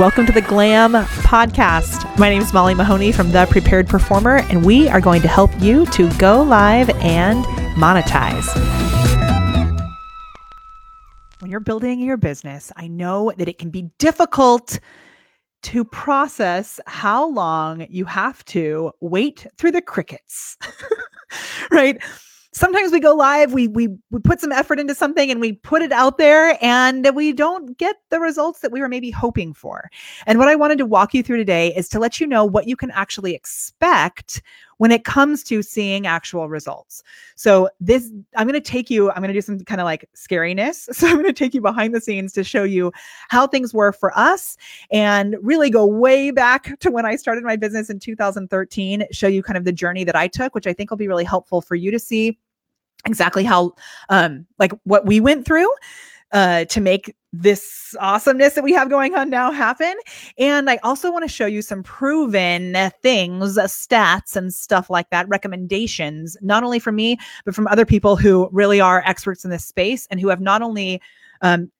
Welcome to the Glam Podcast. My name is Molly Mahoney from The Prepared Performer, and we are going to help you to go live and monetize. When you're building your business, I know that it can be difficult to process how long you have to wait through the crickets, right? Sometimes we go live we we we put some effort into something and we put it out there and we don't get the results that we were maybe hoping for. And what i wanted to walk you through today is to let you know what you can actually expect when it comes to seeing actual results. So this i'm going to take you i'm going to do some kind of like scariness. So i'm going to take you behind the scenes to show you how things were for us and really go way back to when i started my business in 2013 show you kind of the journey that i took which i think will be really helpful for you to see exactly how um like what we went through uh to make this awesomeness that we have going on now happen. And i also want to show you some proven things uh, stats and stuff like that recommendations not only from me but from other people who really are experts in this space and who have not only um,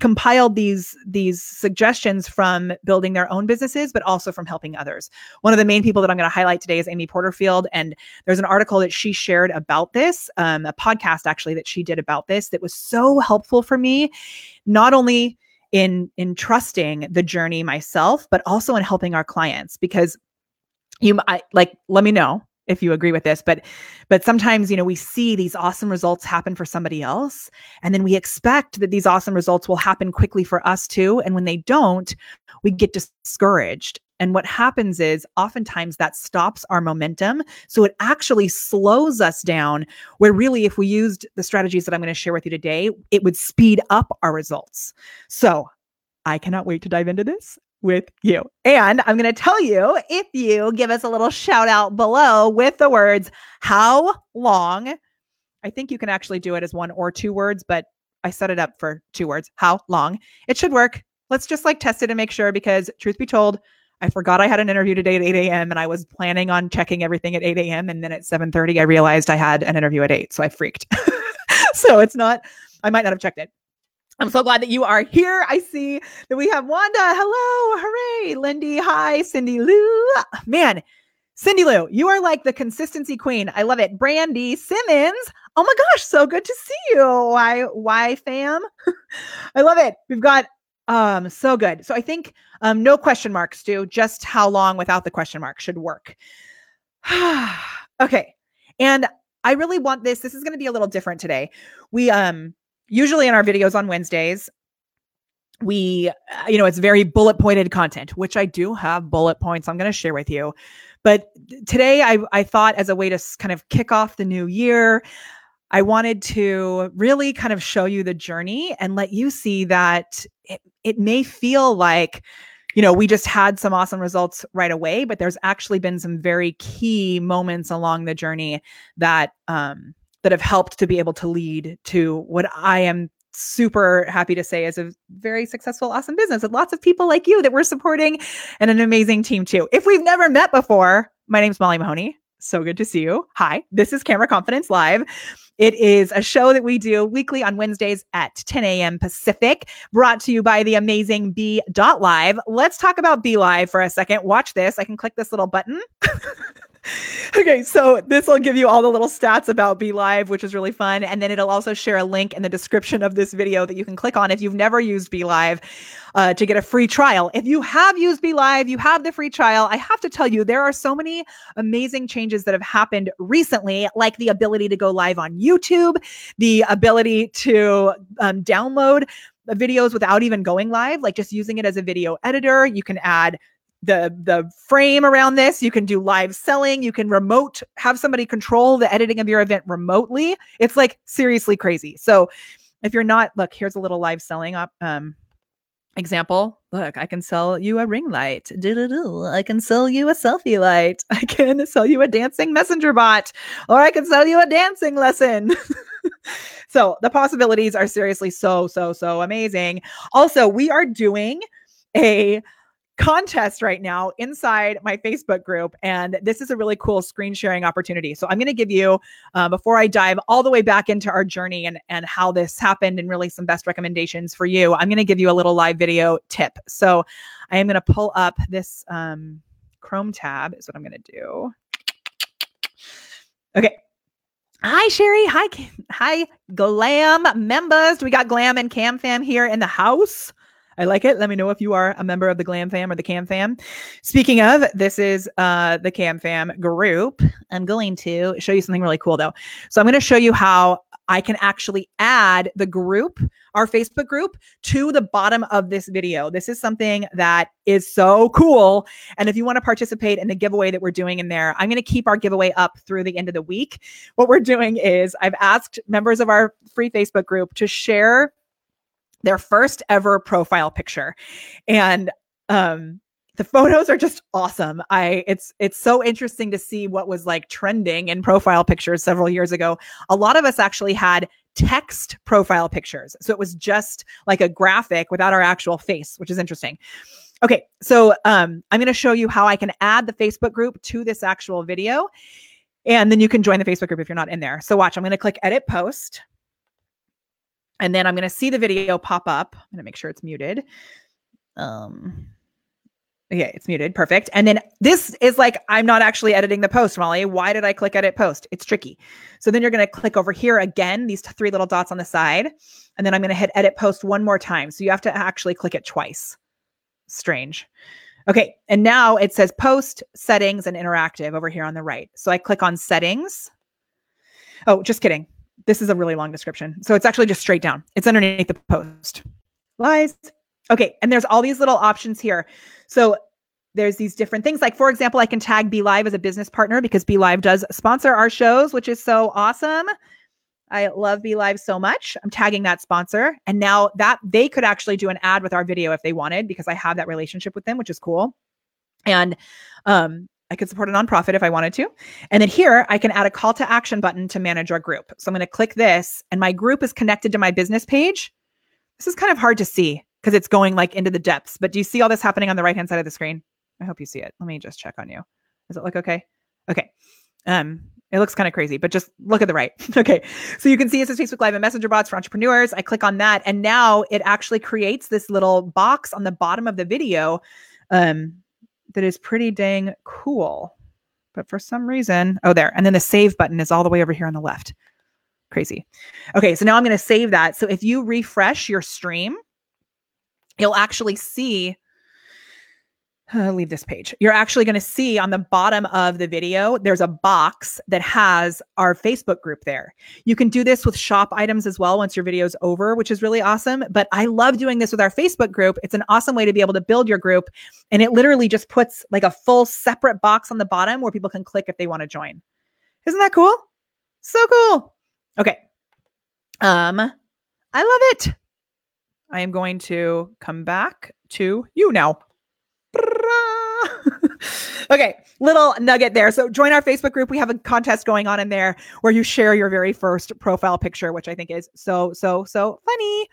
compiled these these suggestions from building their own businesses but also from helping others. One of the main people that i'm going to highlight today is amy porterfield and there's an article that she shared about this um, a podcast actually that she did about this that was so helpful for me not only in in trusting the journey myself but also in helping our clients because you I, like let me know if you agree with this but but sometimes you know we see these awesome results happen for somebody else and then we expect that these awesome results will happen quickly for us too and when they don't we get discouraged. And what happens is oftentimes that stops our momentum so it actually slows us down where really if we used the strategies that i'm going to share with you today it would speed up our results. So I cannot wait to dive into this with you. And I'm going to tell you if you give us a little shout out below with the words, how long? I think you can actually do it as one or two words, but I set it up for two words. How long? It should work. Let's just like test it and make sure because, truth be told, I forgot I had an interview today at 8 a.m. and I was planning on checking everything at 8 a.m. And then at 7:30, I realized I had an interview at 8. So I freaked. so it's not, I might not have checked it. I'm so glad that you are here. I see that we have Wanda. Hello. Hooray. Lindy. Hi. Cindy Lou. Man, Cindy Lou, you are like the consistency queen. I love it. Brandy Simmons. Oh my gosh, so good to see you. Why, why fam? I love it. We've got um so good. So I think um no question marks do just how long without the question mark should work. okay. And I really want this. This is going to be a little different today. We um usually in our videos on Wednesdays, we, uh, you know, it's very bullet pointed content, which I do have bullet points I'm going to share with you. But today I, I thought as a way to kind of kick off the new year, I wanted to really kind of show you the journey and let you see that it, it may feel like, you know, we just had some awesome results right away, but there's actually been some very key moments along the journey that um, that have helped to be able to lead to what I am super happy to say is a very successful, awesome business with lots of people like you that we're supporting and an amazing team too. If we've never met before, my name's Molly Mahoney. So good to see you. Hi, this is Camera Confidence Live. It is a show that we do weekly on Wednesdays at 10 a.m. Pacific, brought to you by the amazing Be Live. Let's talk about Be Live for a second. Watch this. I can click this little button. okay, so this will give you all the little stats about Be Live, which is really fun. And then it'll also share a link in the description of this video that you can click on if you've never used Be Live uh, to get a free trial. If you have used Be Live, you have the free trial. I have to tell you, there are so many amazing changes that have happened recently, like the ability to go live on YouTube, the ability to um, download videos without even going live, like just using it as a video editor. You can add the the frame around this. You can do live selling. You can remote have somebody control the editing of your event remotely. It's like seriously crazy. So if you're not look here's a little live selling up um example. Look i can sell you a ring light. I can sell you a selfie light. I can sell you a dancing messenger bot. Or i can sell you a dancing lesson. So the possibilities are seriously so so so amazing. Also we are doing a contest right now inside my Facebook group. And this is a really cool screen sharing opportunity. So I'm going to give you, uh, before I dive all the way back into our journey and, and how this happened and really some best recommendations for you, I'm going to give you a little live video tip. So I am going to pull up this um, Chrome tab, is what I'm going to do. Okay. Hi, Sherry. Hi, hi, Glam members. We got Glam and Cam Fam here in the house. I like it. Let me know if you are a member of the Glam Fam or the Cam Fam. Speaking of, this is uh, the Cam Fam group. I'm going to show you something really cool though. So I'm going to show you how I can actually add the group, our Facebook group, to the bottom of this video. This is something that is so cool. And if you want to participate in the giveaway that we're doing in there, I'm going to keep our giveaway up through the end of the week. What we're doing is I've asked members of our free Facebook group to share their first ever profile picture. And um the photos are just awesome. I it's it's so interesting to see what was like trending in profile pictures several years ago. A lot of us actually had text profile pictures. So it was just like a graphic without our actual face, which is interesting. Okay, so um, I'm going to show you how I can add the Facebook group to this actual video. And then you can join the Facebook group if you're not in there. So watch, I'm going to click edit post. And then I'm going to see the video pop up. I'm going to make sure it's muted. Um, Okay, it's muted. Perfect. And then this is like, I'm not actually editing the post, Molly. Why did I click edit post? It's tricky. So then you're going to click over here again, these three little dots on the side. And then I'm going to hit edit post one more time. So you have to actually click it twice. Strange. Okay. And now it says post, settings, and interactive over here on the right. So I click on settings. Oh, just kidding. This is a really long description. So it's actually just straight down. It's underneath the post. Lies. Okay. And there's all these little options here. So there's these different things. Like, for example, I can tag Be Live as a business partner because Be Live does sponsor our shows, which is so awesome. I love Be Live so much. I'm tagging that sponsor. And now that they could actually do an ad with our video if they wanted, because I have that relationship with them, which is cool. And um, I could support a nonprofit if I wanted to. And then here I can add a call to action button to manage our group. So I'm going to click this, and my group is connected to my business page. This is kind of hard to see because it's going like into the depths. But do you see all this happening on the right hand side of the screen? I hope you see it. Let me just check on you. Does it look okay? Okay. Um, it looks kind of crazy, but just look at the right. okay. So you can see it says Facebook Live and Messenger bots for entrepreneurs. I click on that, and now it actually creates this little box on the bottom of the video um, that is pretty dang cool. But for some reason, oh, there. And then the save button is all the way over here on the left. Crazy. Okay. So now I'm going to save that. So if you refresh your stream, you'll actually see uh, leave this page. You're actually going to see on the bottom of the video, there's a box that has our Facebook group there. You can do this with shop items as well once your video is over, which is really awesome. But I love doing this with our Facebook group. It's an awesome way to be able to build your group. And it literally just puts like a full separate box on the bottom where people can click if they want to join. Isn't that cool? So cool. Okay. Um, I love it. I am going to come back to you now. okay, little nugget there. So join our Facebook group. We have a contest going on in there where you share your very first profile picture, which I think is so, so, so funny.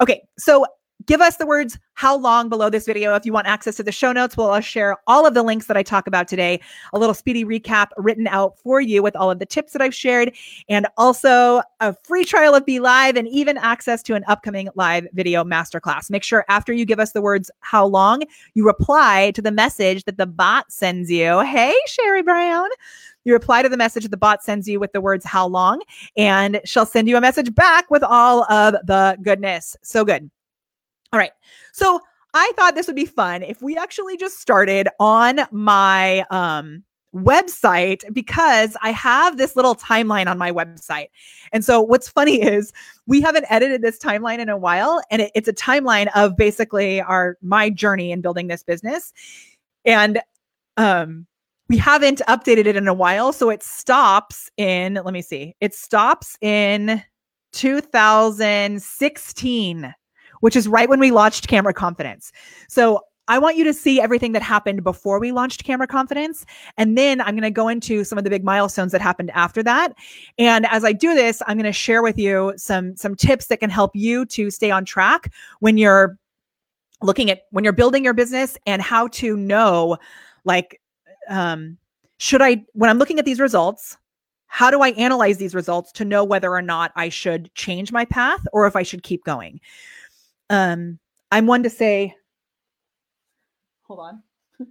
Okay, so give us the words how long below this video if you want access to the show notes. We'll uh, share all of the links that i talk about today. A little speedy recap written out for you with all of the tips that i've shared and also a free trial of be live and even access to an upcoming live video masterclass. Make sure after you give us the words how long you reply to the message that the bot sends you. Hey sherry brown. You reply to the message that the bot sends you with the words how long and she'll send you a message back with all of the goodness. So good all right. So I thought this would be fun if we actually just started on my um, website because I have this little timeline on my website. And so what's funny is we haven't edited this timeline in a while and it, it's a timeline of basically our my journey in building this business. And um we haven't updated it in a while so it stops in let me see. It stops in 2016 which is right when we launched Camera Confidence. So I want you to see everything that happened before we launched Camera Confidence. And then I'm going to go into some of the big milestones that happened after that. And as I do this, I'm going to share with you some, some tips that can help you to stay on track when you're looking at when you're building your business and how to know like um should I when I'm looking at these results, how do I analyze these results to know whether or not I should change my path or if I should keep going? Um I'm one to say hold on.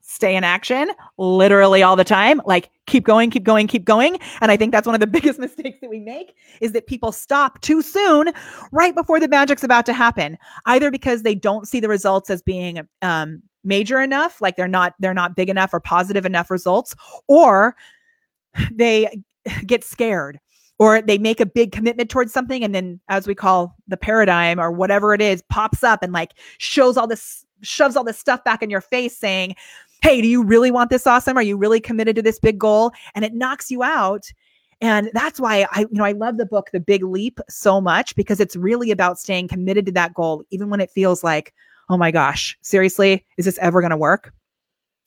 stay in action literally all the time like keep going keep going keep going. And i think that's one of the biggest mistakes that we make is that people stop too soon right before the magic's about to happen either because they don't see the results as being um, major enough like they're not they're not big enough or positive enough results or they get scared or they make a big commitment towards something and then as we call the paradigm or whatever it is pops up and like shows all this shoves all this stuff back in your face saying hey, do you really want this awesome? Are you really committed to this big goal? And it knocks you out. And that's why I, you know, I love the book, The Big Leap, so much because it's really about staying committed to that goal, even when it feels like, oh my gosh, seriously, is this ever going to work?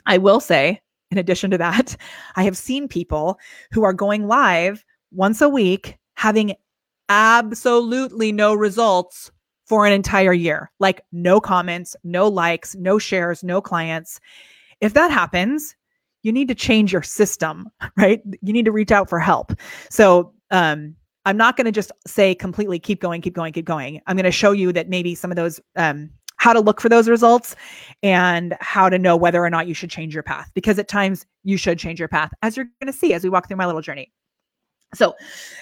I will say, in addition to that, I have seen people who are going live once a week having absolutely no results for an entire year like no comments, no likes, no shares, no clients. If that happens, you need to change your system, right? You need to reach out for help. So, um, I'm not going to just say completely keep going, keep going, keep going. I'm going to show you that maybe some of those, um, how to look for those results and how to know whether or not you should change your path because at times you should change your path as you're going to see as we walk through my little journey. So,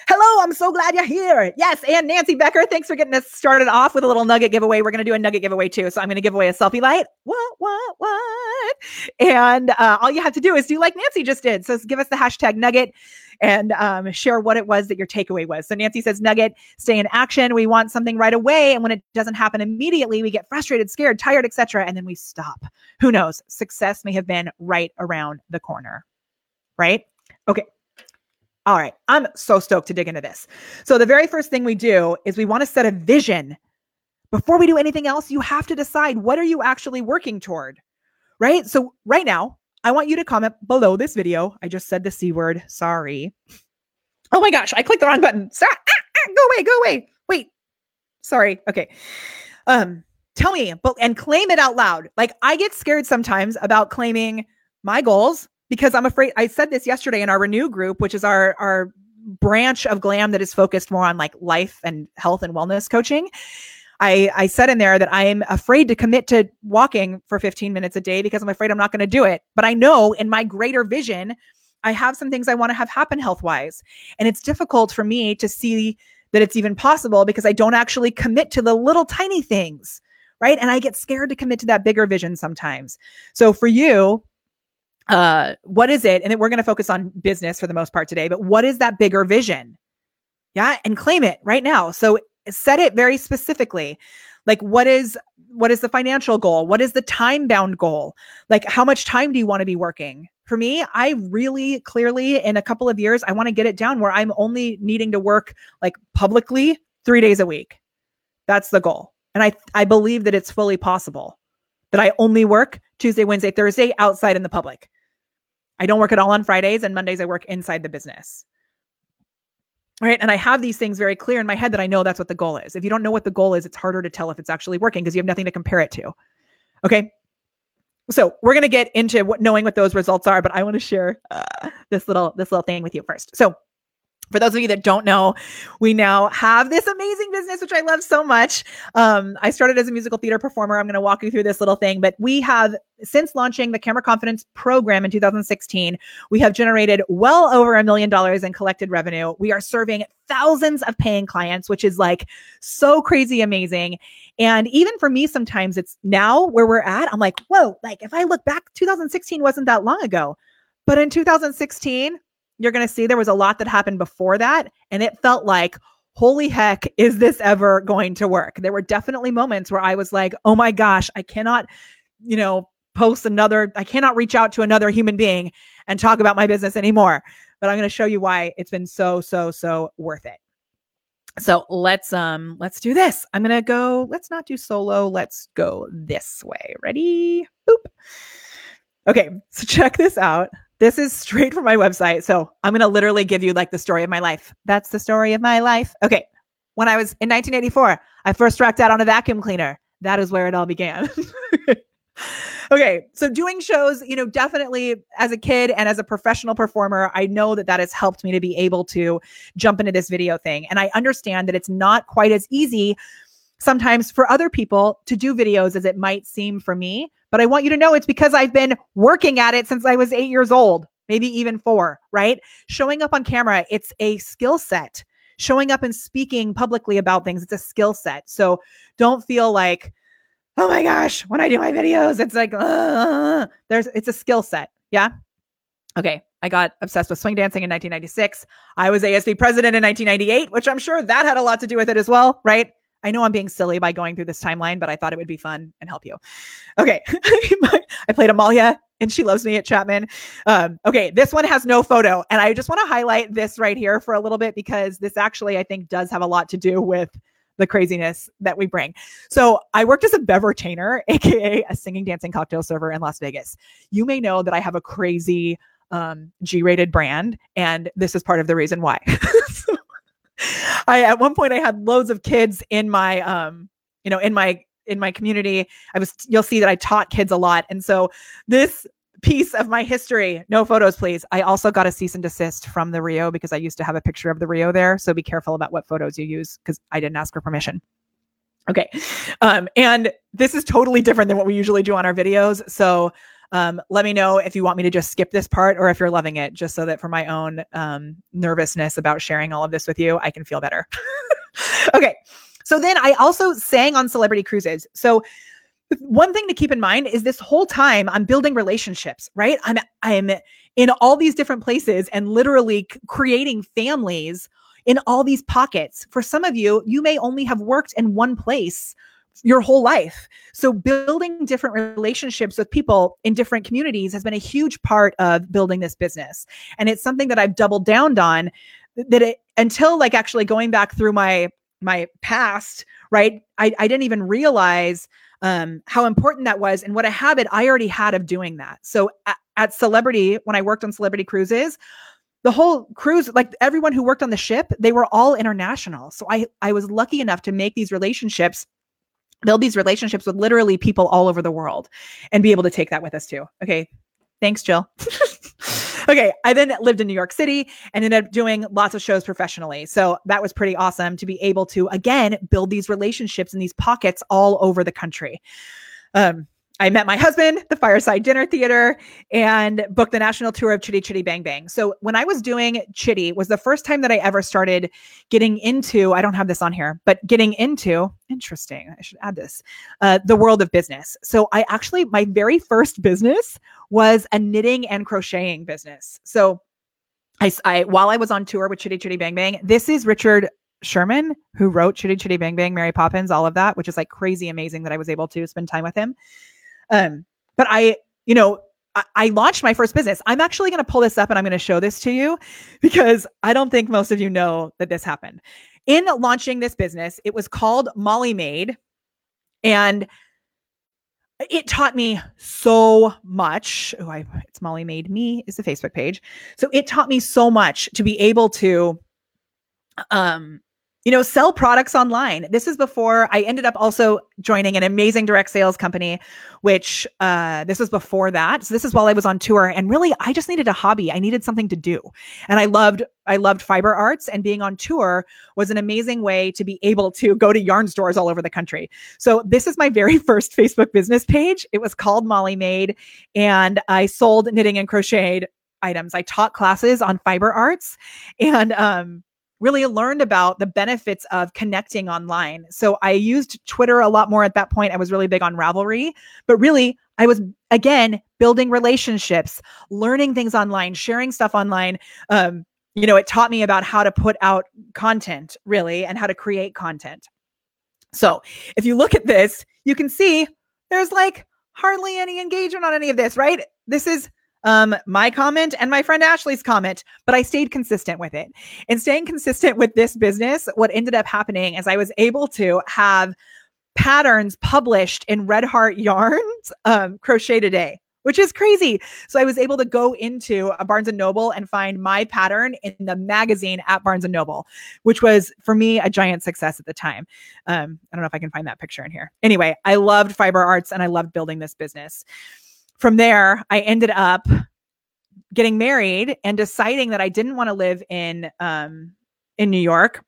hello, I'm so glad you're here. Yes, and Nancy Becker, thanks for getting us started off with a little nugget giveaway. We're going to do a nugget giveaway too. So, I'm going to give away a selfie light. What, what, what? And uh, all you have to do is do like Nancy just did. So, give us the hashtag nugget and um, share what it was that your takeaway was. So, Nancy says, nugget, stay in action. We want something right away. And when it doesn't happen immediately, we get frustrated, scared, tired, etc. And then we stop. Who knows? Success may have been right around the corner. Right? Okay. All right, I'm so stoked to dig into this. So, the very first thing we do is we want to set a vision. Before we do anything else, you have to decide what are you actually working toward, right? So, right now, I want you to comment below this video. I just said the C word. Sorry. Oh my gosh, I clicked the wrong button. Ah, ah, go away, go away. Wait. Sorry. Okay. Um, tell me, but and claim it out loud. Like I get scared sometimes about claiming my goals because I'm afraid I said this yesterday in our renew group, which is our our branch of glam that is focused more on like life and health and wellness coaching. I, I said in there that I am afraid to commit to walking for 15 minutes a day because I'm afraid I'm not going to do it. But I know in my greater vision, I have some things I want to have happen health wise. And it's difficult for me to see that it's even possible because I don't actually commit to the little tiny things. Right. And I get scared to commit to that bigger vision sometimes. So for you, uh what is it and then we're going to focus on business for the most part today but what is that bigger vision? Yeah and claim it right now. So set it very specifically. Like what is what is the financial goal? What is the time bound goal? Like how much time do you want to be working? For me i really clearly in a couple of years i want to get it down where i'm only needing to work like publicly 3 days a week. That's the goal and i i believe that it's fully possible that i only work tuesday wednesday thursday outside in the public I don't work at all on Fridays and Mondays I work inside the business. Right. And I have these things very clear in my head that I know that's what the goal is. If you don't know what the goal is, it's harder to tell if it's actually working because you have nothing to compare it to. Okay. So we're going to get into what knowing what those results are, but I want to share uh, this little this little thing with you first. So for those of you that don't know, we now have this amazing business, which I love so much. Um, I started as a musical theater performer. I'm going to walk you through this little thing, but we have, since launching the Camera Confidence program in 2016, we have generated well over a million dollars in collected revenue. We are serving thousands of paying clients, which is like so crazy amazing. And even for me, sometimes it's now where we're at, I'm like, whoa, like if I look back, 2016 wasn't that long ago. But in 2016, you're going to see there was a lot that happened before that. And it felt like, holy heck, is this ever going to work? There were definitely moments where I was like, oh my gosh, I cannot, you know, post another, I cannot reach out to another human being and talk about my business anymore. But I'm going to show you why it's been so, so, so worth it. So let's um let's do this. I'm gonna go, let's not do solo, let's go this way. Ready? Boop. Okay, so check this out. This is straight from my website. So I'm going to literally give you like the story of my life. That's the story of my life. Okay. when I was in 1984, I first racked out on a vacuum cleaner. That is where it all began. okay, so doing shows, you know, definitely as a kid and as a professional performer, I know that that has helped me to be able to jump into this video thing. And I understand that it's not quite as easy sometimes for other people to do videos as it might seem for me. But I want you to know it's because I've been working at it since I was eight years old, maybe even four, right? Showing up on camera, it's a skill set. Showing up and speaking publicly about things, it's a skill set. So don't feel like, oh my gosh, when I do my videos, it's like, there's, it's a skill set. Yeah. Okay. I got obsessed with swing dancing in 1996. I was ASB president in 1998, which I'm sure that had a lot to do with it as well, right? I know I'm being silly by going through this timeline, but I thought it would be fun and help you. Okay. I played Amalia and she loves me at Chapman. Um, okay. This one has no photo. And I just want to highlight this right here for a little bit because this actually, I think, does have a lot to do with the craziness that we bring. So I worked as a bevertainer, aka a singing, dancing cocktail server in Las Vegas. You may know that I have a crazy um, G-rated brand, and this is part of the reason why. so I at one point I had loads of kids in my um, you know, in my in my community. I was you'll see that I taught kids a lot. And so this piece of my history, no photos please. I also got a cease and desist from the Rio because I used to have a picture of the Rio there, so be careful about what photos you use cuz I didn't ask for permission. Okay. Um, and this is totally different than what we usually do on our videos. So um, let me know if you want me to just skip this part or if you're loving it, just so that for my own um, nervousness about sharing all of this with you, I can feel better. okay. So then I also sang on celebrity cruises. So one thing to keep in mind is this whole time I'm building relationships, right? I'm I'm in all these different places and literally creating families in all these pockets. For some of you, you may only have worked in one place your whole life. So building different relationships with people in different communities has been a huge part of building this business. And it's something that I've doubled down on that it until like actually going back through my my past, right? I, I didn't even realize um, how important that was and what a habit I already had of doing that. So at, at Celebrity, when I worked on Celebrity Cruises, the whole cruise like everyone who worked on the ship they were all international so i i was lucky enough to make these relationships build these relationships with literally people all over the world and be able to take that with us too. Okay. Thanks, Jill. okay. I then lived in New York City and ended up doing lots of shows professionally. So that was pretty awesome to be able to, again, build these relationships in these pockets all over the country. Um, I met my husband, the Fireside Dinner Theater, and booked the national tour of Chitty Chitty Bang Bang. So when I was doing Chitty was the first time that I ever started getting into, I don't have this on here, but getting into, interesting, I should add this, uh, the world of business. So I actually, my very first business was a knitting and crocheting business. So I, I while I was on tour with Chitty Chitty Bang Bang, this is Richard Sherman, who wrote Chitty Chitty Bang Bang, Mary Poppins, all of that, which is like crazy amazing that I was able to spend time with him. Um, but I, you know, I, I launched my first business. I'm actually going to pull this up and I'm going to show this to you because I don't think most of you know that this happened. In launching this business, it was called Molly Made. And it taught me so much. Oh, I, it's Molly Made Me is the Facebook page. So it taught me so much to be able to um you know, sell products online. This is before I ended up also joining an amazing direct sales company, which uh, this was before that. So this is while I was on tour, and really, I just needed a hobby. I needed something to do, and I loved I loved fiber arts, and being on tour was an amazing way to be able to go to yarn stores all over the country. So this is my very first Facebook business page. It was called Molly Made, and I sold knitting and crocheted items. I taught classes on fiber arts, and um, really learned about the benefits of connecting online. So I used Twitter a lot more at that point. I was really big on Ravelry, but really I was again building relationships, learning things online, sharing stuff online. Um, you know, it taught me about how to put out content really and how to create content. So if you look at this, you can see there's like hardly any engagement on any of this, right? This is um, my comment and my friend Ashley's comment, but I stayed consistent with it. And staying consistent with this business, what ended up happening is I was able to have patterns published in Red Heart Yarns um, Crochet Today. which is crazy. So I was able to go into a Barnes and Noble and find my pattern in the magazine at Barnes and Noble, which was for me a giant success at the time. Um, I don't know if I can find that picture in here. Anyway, I loved fiber arts and I loved building this business. From there, I ended up getting married and deciding that I didn't want to live in um, in New York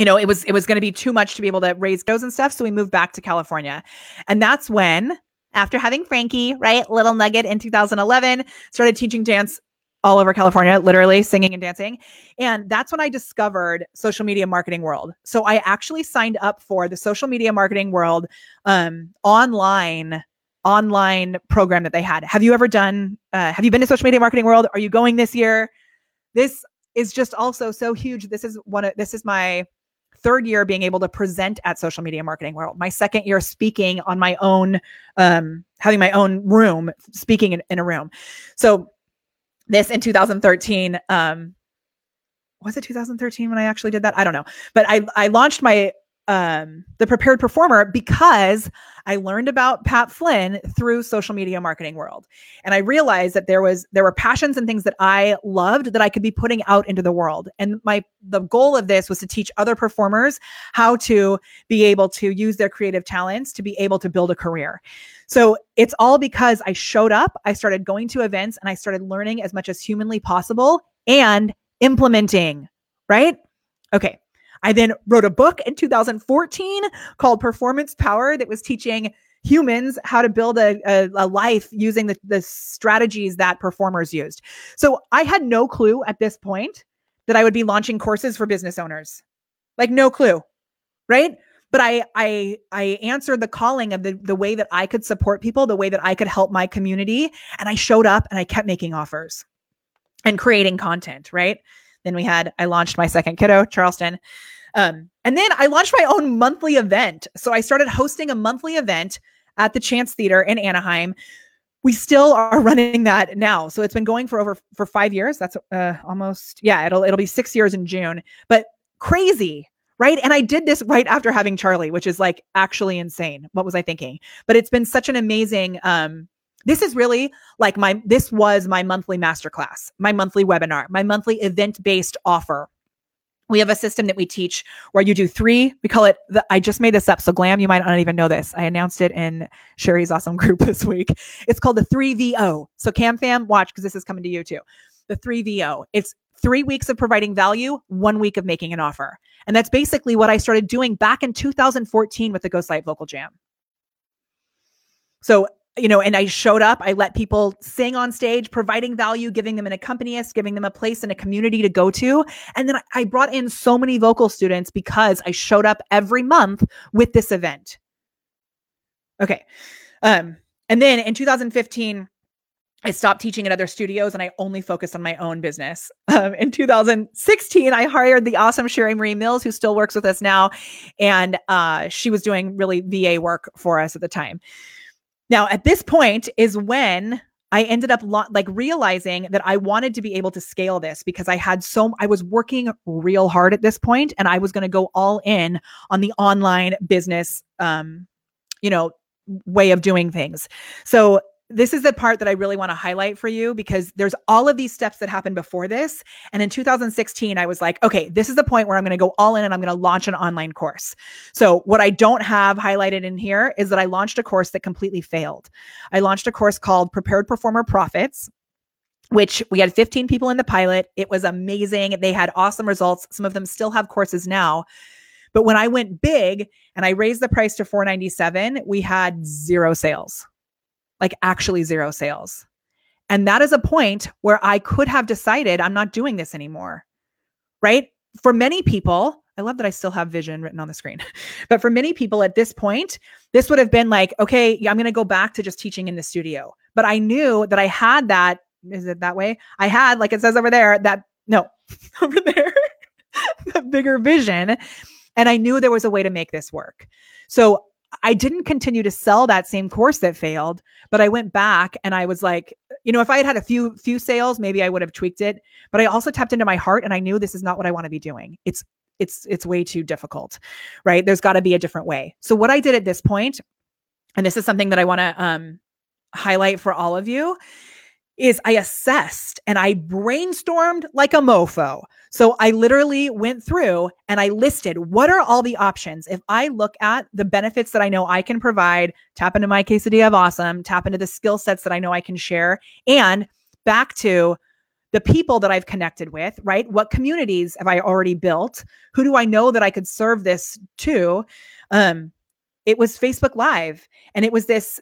you know, it was it was going to be too much to be able to raise those and stuff. So we moved back to California, and that's when, after having Frankie, right, little nugget in 2011, started teaching dance all over California, literally singing and dancing. And that's when I discovered social media marketing world. So I actually signed up for the social media marketing world um, online online program that they had. Have you ever done? Uh, have you been to social media marketing world? Are you going this year? This is just also so huge. This is one of this is my third year being able to present at social media marketing world my second year speaking on my own um, having my own room speaking in, in a room so this in 2013 um, was it 2013 when I actually did that? I don't know. But I I launched my um, the prepared performer because I learned about Pat Flynn through social media marketing world. And I realized that there was there were passions and things that I loved that I could be putting out into the world. And my the goal of this was to teach other performers how to be able to use their creative talents to be able to build a career. So it's all because I showed up, I started going to events and I started learning as much as humanly possible and implementing, right? Okay. I then wrote a book in 2014 called Performance Power that was teaching humans how to build a, a, a, life using the, the strategies that performers used. So I had no clue at this point that I would be launching courses for business owners. Like no clue. Right. But I I I answered the calling of the, the way that I could support people, the way that I could help my community. And I showed up and I kept making offers and creating content, right? Then we had, I launched my second kiddo, Charleston. Um, and then I launched my own monthly event. So I started hosting a monthly event at the Chance Theater in Anaheim. We still are running that now. So it's been going for over for five years. That's uh, almost, yeah, it'll it'll be six years in June. But crazy, right? And I did this right after having Charlie, which is like actually insane. What was I thinking? But it's been such an amazing um this is really like my this was my monthly masterclass, my monthly webinar, my monthly event-based offer. We have a system that we teach where you do three. We call it the, I just made this up. So glam, you might not even know this. I announced it in Sherry's awesome group this week. It's called the three VO. So Cam fam, watch because this is coming to you too. The three VO. It's three weeks of providing value, one week of making an offer. And that's basically what I started doing back in 2014 with the Ghostlight Vocal Jam. So you know, and I showed up. I let people sing on stage, providing value, giving them an accompanist, giving them a place and a community to go to. And then I brought in so many vocal students because I showed up every month with this event. Okay. Um, and then in 2015, I stopped teaching at other studios and I only focused on my own business. Um, in 2016, I hired the awesome Sherry Marie Mills, who still works with us now. And uh, she was doing really VA work for us at the time. Now, at this point is when I ended up lo- like realizing that I wanted to be able to scale this because I had so I was working real hard at this point and I was going to go all in on the online business um you know way of doing things. So this is the part that I really want to highlight for you because there's all of these steps that happened before this. And in 2016, I was like, okay, this is the point where I'm going to go all in and I'm going to launch an online course. So, what I don't have highlighted in here is that I launched a course that completely failed. I launched a course called Prepared Performer Profits which we had 15 people in the pilot. It was amazing. They had awesome results. Some of them still have courses now. But when I went big and I raised the price to 497, we had zero sales like actually zero sales. And that is a point where I could have decided I'm not doing this anymore. Right? For many people, I love that I still have vision written on the screen. But for many people at this point, this would have been like, okay, I'm going to go back to just teaching in the studio. But I knew that I had that. Is it that way? I had, like it says over there, that no, over there, the bigger vision. And I knew there was a way to make this work. So I didn't continue to sell that same course that failed, but I went back and I was like, you know, if I had had a few few sales, maybe I would have tweaked it. But I also tapped into my heart and I knew this is not what I want to be doing. It's it's it's way too difficult. Right? There's got to be a different way. So what I did at this point, and this is something that I want to um highlight for all of you is I assessed and I brainstormed like a mofo. So I literally went through and I listed what are all the options. If I look at the benefits that I know I can provide, tap into my quesadilla of awesome, tap into the skill sets that I know I can share, and back to the people that I've connected with, right? What communities have I already built? Who do I know that I could serve this to? Um, it was Facebook Live. And it was this,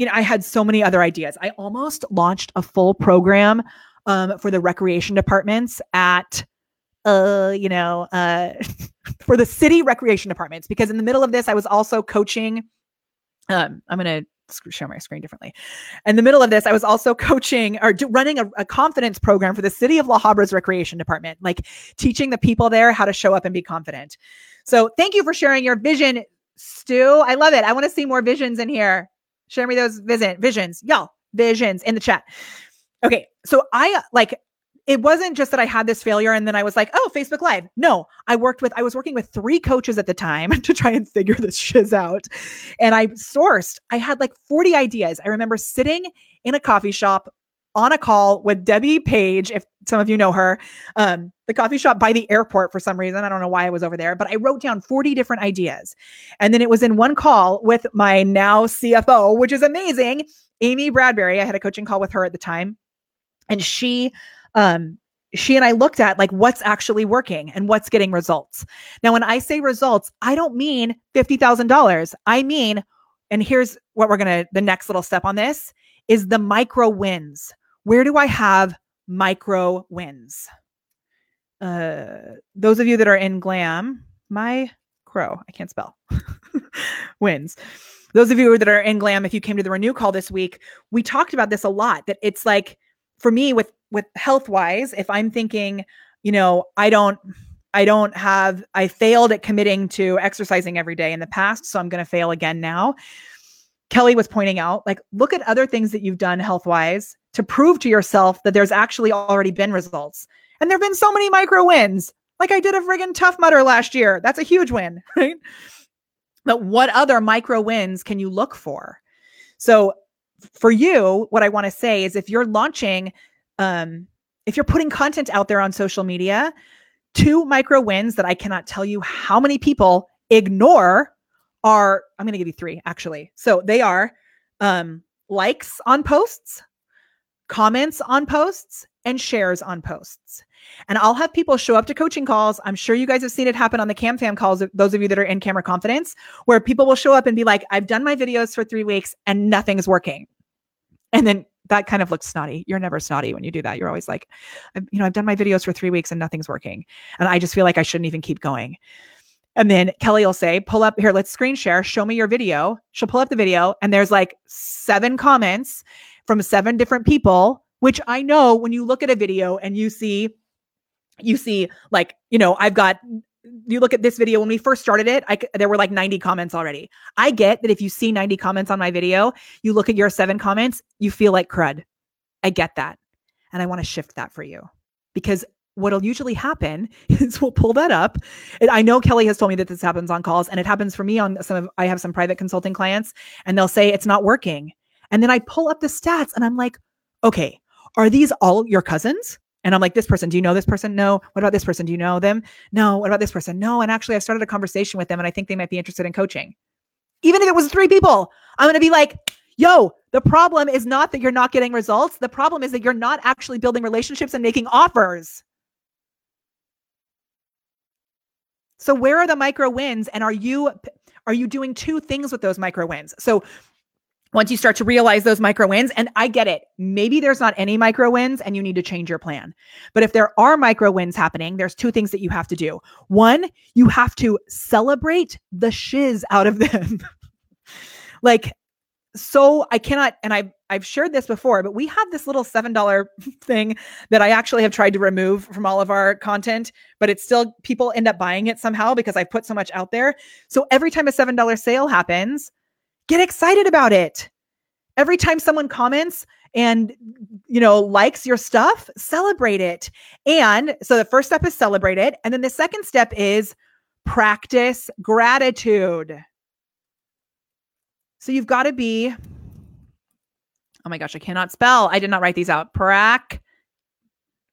you know, I had so many other ideas. I almost launched a full program um, for the recreation departments at uh you know uh for the city recreation departments because in the middle of this i was also coaching um i'm going to show my screen differently. In the middle of this, I was also coaching or do, running a, a, confidence program for the city of La Habra's recreation department, like teaching the people there how to show up and be confident. So thank you for sharing your vision, Stu. I love it. I want to see more visions in here. Share me those vision visions, y'all. Visions in the chat. Okay, so I uh, like it wasn't just that I had this failure and then I was like, oh, Facebook Live. No, I worked with, I was working with three coaches at the time to try and figure this shiz out. And I sourced, I had like 40 ideas. I remember sitting in a coffee shop on a call with Debbie Page, if some of you know her, um, the coffee shop by the airport for some reason. I don't know why I was over there, but I wrote down 40 different ideas. And then it was in one call with my now CFO, which is amazing, Amy Bradbury. I had a coaching call with her at the time. And she um, she and I looked at like what's actually working and what's getting results. Now, when I say results, I don't mean $50,000. I mean, and here's what we're going to, the next little step on this is the micro wins. Where do I have micro wins? Uh, those of you that are in glam, my crow, I can't spell, wins. Those of you that are in glam, if you came to the renew call this week, we talked about this a lot that it's like, for me with with health wise, if I'm thinking, you know, I don't I don't have I failed at committing to exercising every day in the past, so I'm going to fail again now. Kelly was pointing out like look at other things that you've done health wise to prove to yourself that there's actually already been results. And there've been so many micro wins. Like I did a friggin' Tough Mudder last year. That's a huge win, right? But what other micro wins can you look for? So for you, what I want to say is if you're launching um, if you're putting content out there on social media, two micro wins that I cannot tell you how many people ignore are I'm going to give you three actually. So they are um, likes on posts, comments on posts, and shares on posts. And I'll have people show up to coaching calls. I'm sure you guys have seen it happen on the Cam Fam calls, those of you that are in camera confidence, where people will show up and be like, I've done my videos for three weeks and nothing's working. And then that kind of looks snotty. You're never snotty when you do that. You're always like, you know, I've done my videos for three weeks and nothing's working. And I just feel like I shouldn't even keep going. And then Kelly will say, pull up here, let's screen share, show me your video. She'll pull up the video, and there's like seven comments from seven different people, which I know when you look at a video and you see, you see, like, you know, I've got you look at this video when we first started it I, there were like 90 comments already. I get that if you see 90 comments on my video you look at your seven comments you feel like crud. I get that. And i want to shift that for you. Because what'll usually happen is we'll pull that up and i know kelly has told me that this happens on calls and it happens for me on some of i have some private consulting clients and they'll say it's not working and then i pull up the stats and i'm like okay are these all your cousins and I'm like, this person, do you know this person? No. What about this person? Do you know them? No. What about this person? No. And actually, I've started a conversation with them and I think they might be interested in coaching. Even if it was three people, I'm going to be like, yo, the problem is not that you're not getting results. The problem is that you're not actually building relationships and making offers. So where are the micro wins and are you are you doing two things with those micro wins? So once you start to realize those micro wins, and I get it, maybe there's not any micro wins and you need to change your plan. But if there are micro wins happening, there's two things that you have to do. One, you have to celebrate the shiz out of them. like, so I cannot, and I've I've shared this before, but we have this little seven dollar thing that I actually have tried to remove from all of our content, but it's still people end up buying it somehow because I put so much out there. So every time a seven dollar sale happens, get excited about it. Every time someone comments and you know likes your stuff, celebrate it. And so the first step is celebrate it, and then the second step is practice gratitude. So you've got to be Oh my gosh, I cannot spell. I did not write these out. Prac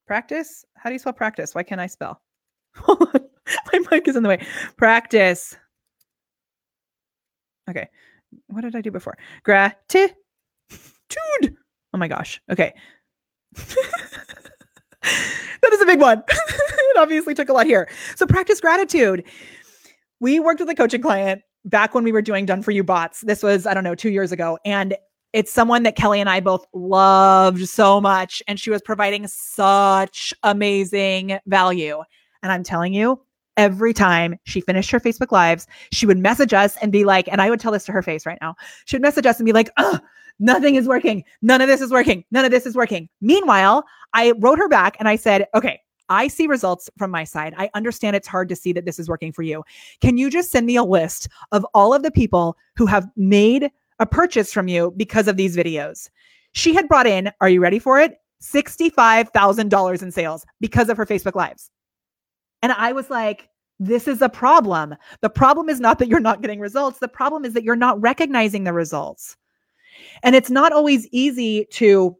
practice? How do you spell practice? Why can't I spell? my mic is in the way. Practice. Okay. What did I do before? Gratitude. Oh my gosh. Okay. that is a big one. it obviously took a lot here. So practice gratitude. We worked with a coaching client back when we were doing done for you bots. This was, I don't know, two years ago. And it's someone that Kelly and I both loved so much. And she was providing such amazing value. And I'm telling you, every time she finished her Facebook Lives, she would message us and be like, and I would tell this to her face right now. She would message us and be like, nothing is working. None of this is working. None of this is working. Meanwhile, I wrote her back and I said, okay, I see results from my side. I understand it's hard to see that this is working for you. Can you just send me a list of all of the people who have made a purchase from you because of these videos? She had brought in, are you ready for it? $65,000 in sales because of her Facebook Lives. And I was like, this is a problem. The problem is not that you're not getting results. The problem is that you're not recognizing the results. And it's not always easy to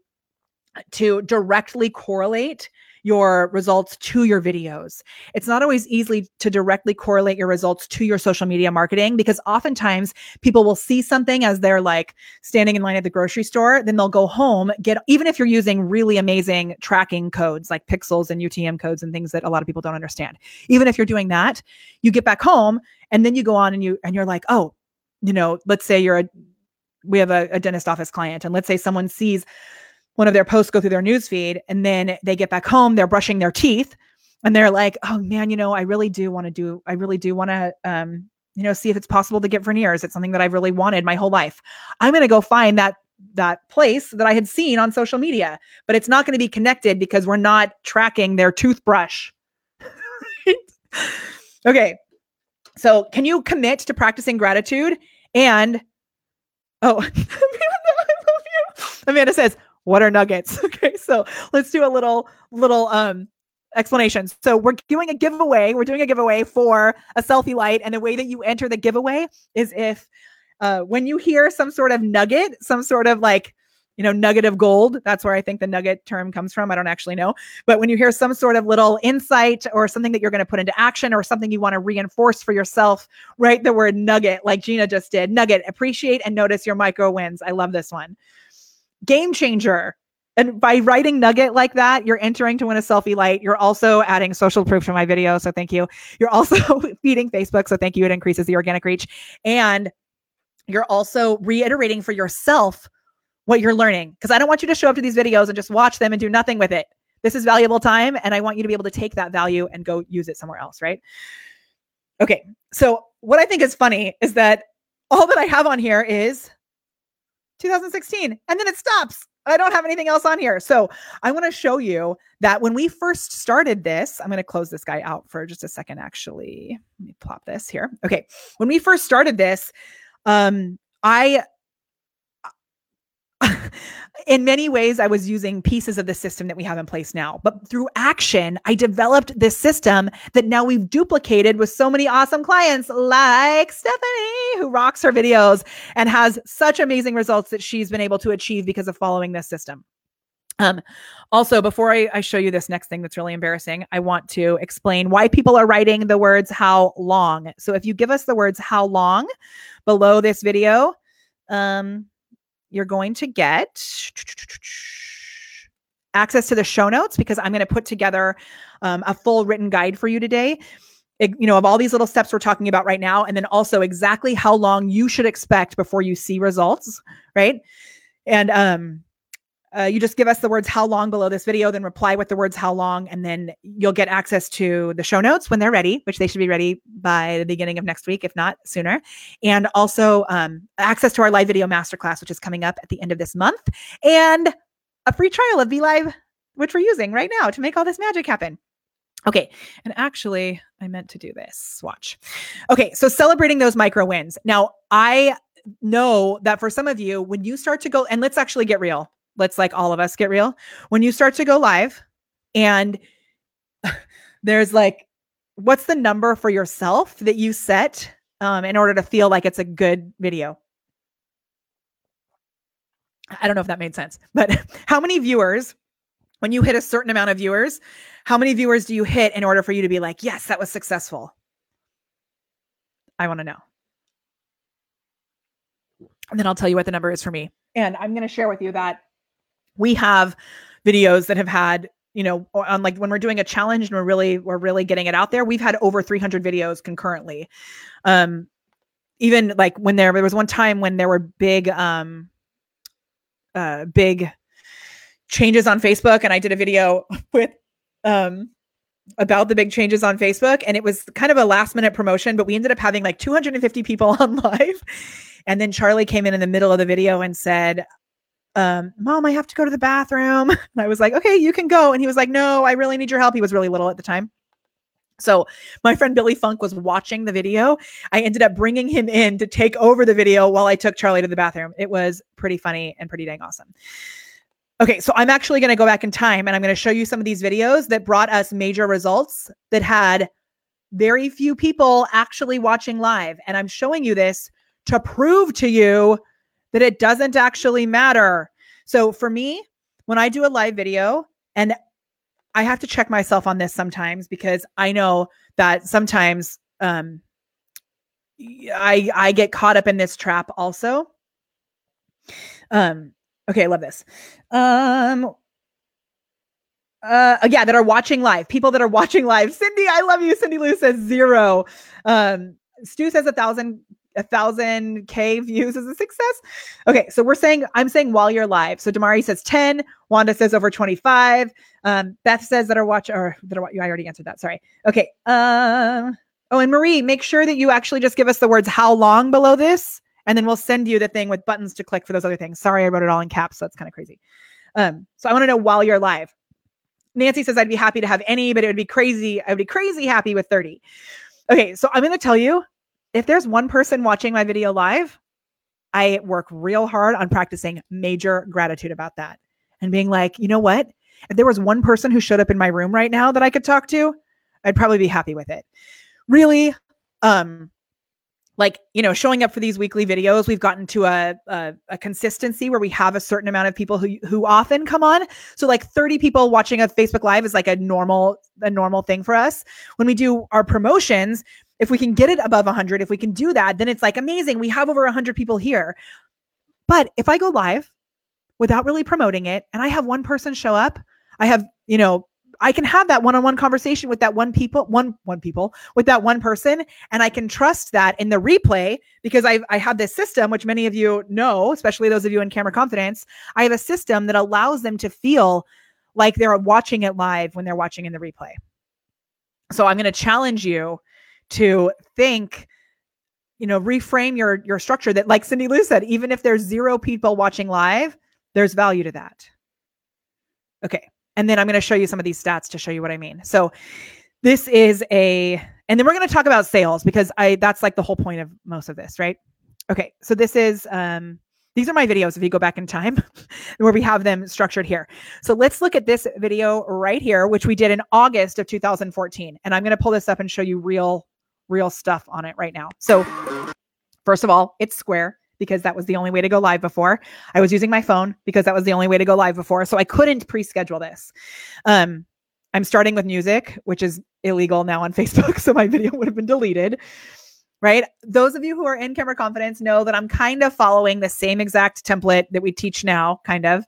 to directly correlate your results to your videos. It's not always easy to directly correlate your results to your social media marketing because oftentimes people will see something as they're like standing in line at the grocery store, then they'll go home, get even if you're using really amazing tracking codes like pixels and UTM codes and things that a lot of people don't understand. Even if you're doing that, you get back home and then you go on and you and you're like, "Oh, you know, let's say you're a we have a, a dentist office client and let's say someone sees one of their posts go through their news feed and then they get back home they're brushing their teeth and they're like oh man you know i really do want to do i really do want to um you know see if it's possible to get veneers. It's something that i've really wanted my whole life. I'm going to go find that that place that i had seen on social media but it's not going to be connected because we're not tracking their toothbrush. Okay so can you commit to practicing gratitude? And oh amanda says what are nuggets? Okay, so let's do a little little um explanation. So we're doing a giveaway. We're doing a giveaway for a selfie light, and the way that you enter the giveaway is if uh, when you hear some sort of nugget, some sort of like you know nugget of gold. That's where I think the nugget term comes from. I don't actually know, but when you hear some sort of little insight or something that you're going to put into action or something you want to reinforce for yourself, write the word nugget like Gina just did. Nugget. Appreciate and notice your micro wins. I love this one game changer. And by writing nugget like that, you're entering to win a selfie light. You're also adding social proof to my video. So thank you. You're also feeding Facebook. So thank you. It increases the organic reach. And you're also reiterating for yourself what you're learning. Because I don't want you to show up to these videos and just watch them and do nothing with it. This is valuable time. And I want you to be able to take that value and go use it somewhere else. Right. Okay. So what I think is funny is that all that I have on here is 2016 and then it stops I don't have anything else on here. So I want to show you that when we first started this, I'm going to close this guy out for just a second, actually. Let me plop this here. Okay. When we first started this, um, I in many ways, I was using pieces of the system that we have in place now. But through action, I developed this system that now we've duplicated with so many awesome clients like Stephanie, who rocks her videos and has such amazing results that she's been able to achieve because of following this system. Um, also, before I, I show you this next thing that's really embarrassing, I want to explain why people are writing the words how long. So if you give us the words how long below this video, um, you're going to get access to the show notes because I'm going to put together um, a full written guide for you today. It, you know, of all these little steps we're talking about right now, and then also exactly how long you should expect before you see results, right? And um, uh, you just give us the words how long below this video, then reply with the words how long, and then you'll get access to the show notes when they're ready, which they should be ready by the beginning of next week, if not sooner. And also um, access to our live video masterclass, which is coming up at the end of this month, and a free trial of Be Live, which we're using right now to make all this magic happen. Okay. And actually, I meant to do this. Watch. Okay. So celebrating those micro wins. Now, I know that for some of you, when you start to go, and let's actually get real let's like all of us get real. When you start to go live and there's like, what's the number for yourself that you set um, in order to feel like it's a good video? I don't know if that made sense, but how many viewers, when you hit a certain amount of viewers, how many viewers do you hit in order for you to be like, yes, that was successful? I want to know. And then I'll tell you what the number is for me. And I'm going to share with you that we have videos that have had you know on like when we're doing a challenge and we're really we're really getting it out there we've had over 300 videos concurrently. Um even like when there there was one time when there were big um uh big changes on facebook and i did a video with um about the big changes on facebook and it was kind of a last minute promotion but we ended up having like 250 people on live. And then charlie came in in the middle of the video and said um, mom, I have to go to the bathroom. And I was like, okay, you can go. And he was like, no, I really need your help. He was really little at the time. So my friend Billy Funk was watching the video. I ended up bringing him in to take over the video while I took Charlie to the bathroom. It was pretty funny and pretty dang awesome. Okay, so I'm actually going to go back in time and I'm going to show you some of these videos that brought us major results that had very few people actually watching live. And I'm showing you this to prove to you that it doesn't actually matter. So for me, when I do a live video, and I have to check myself on this sometimes because I know that sometimes um, I I get caught up in this trap also. Um, okay, I love this. Um, uh yeah that are watching live people that are watching live cindy i love you cindy lou says zero um stu says a thousand a thousand K views is a success. Okay, so we're saying I'm saying while you're live. So Damari says 10, Wanda says over 25. Um, Beth says that are watch or that you I already answered that. Sorry. Okay. Um oh, and Marie, make sure that you actually just give us the words how long below this, and then we'll send you the thing with buttons to click for those other things. Sorry, I wrote it all in caps, so that's kind of crazy. Um, so I want to know while you're live. Nancy says I'd be happy to have any, but it would be crazy. I would be crazy happy with 30. Okay, so I'm going to tell you if there's one person watching my video live, I work real hard on practicing major gratitude about that and being like, you know what? If there was one person who showed up in my room right now that I could talk to, I'd probably be happy with it. Really, um, like you know showing up for these weekly videos we've gotten to a, a, a consistency where we have a certain amount of people who who often come on so like 30 people watching a facebook live is like a normal a normal thing for us when we do our promotions if we can get it above 100, if we can do that, then it's like amazing. We have over 100 people here. But if I go live without really promoting it and I have one person show up, I have, you know, I can have that one-on-one conversation with that one people, one one people, with that one person, and I can trust that in the replay because I I have this system, which many of you know, especially those of you in camera confidence. I have a system that allows them to feel like they're watching it live when they're watching in the replay. So I'm going to challenge you to think you know reframe your your structure that like cindy lou said even if there's zero people watching live there's value to that okay and then i'm going to show you some of these stats to show you what i mean so this is a and then we're going to talk about sales because i that's like the whole point of most of this right okay so this is um these are my videos if you go back in time where we have them structured here. So let's look at this video right here, which we did in August of 2014. And I'm going to pull this up and show you real real stuff on it right now. So, first of all, it's square because that was the only way to go live before. I was using my phone because that was the only way to go live before. So I couldn't pre-schedule this. Um, I'm starting with music, which is illegal now on Facebook. So my video would have been deleted. Right. Those of you who are in camera confidence know that I'm kind of following the same exact template that we teach now, kind of.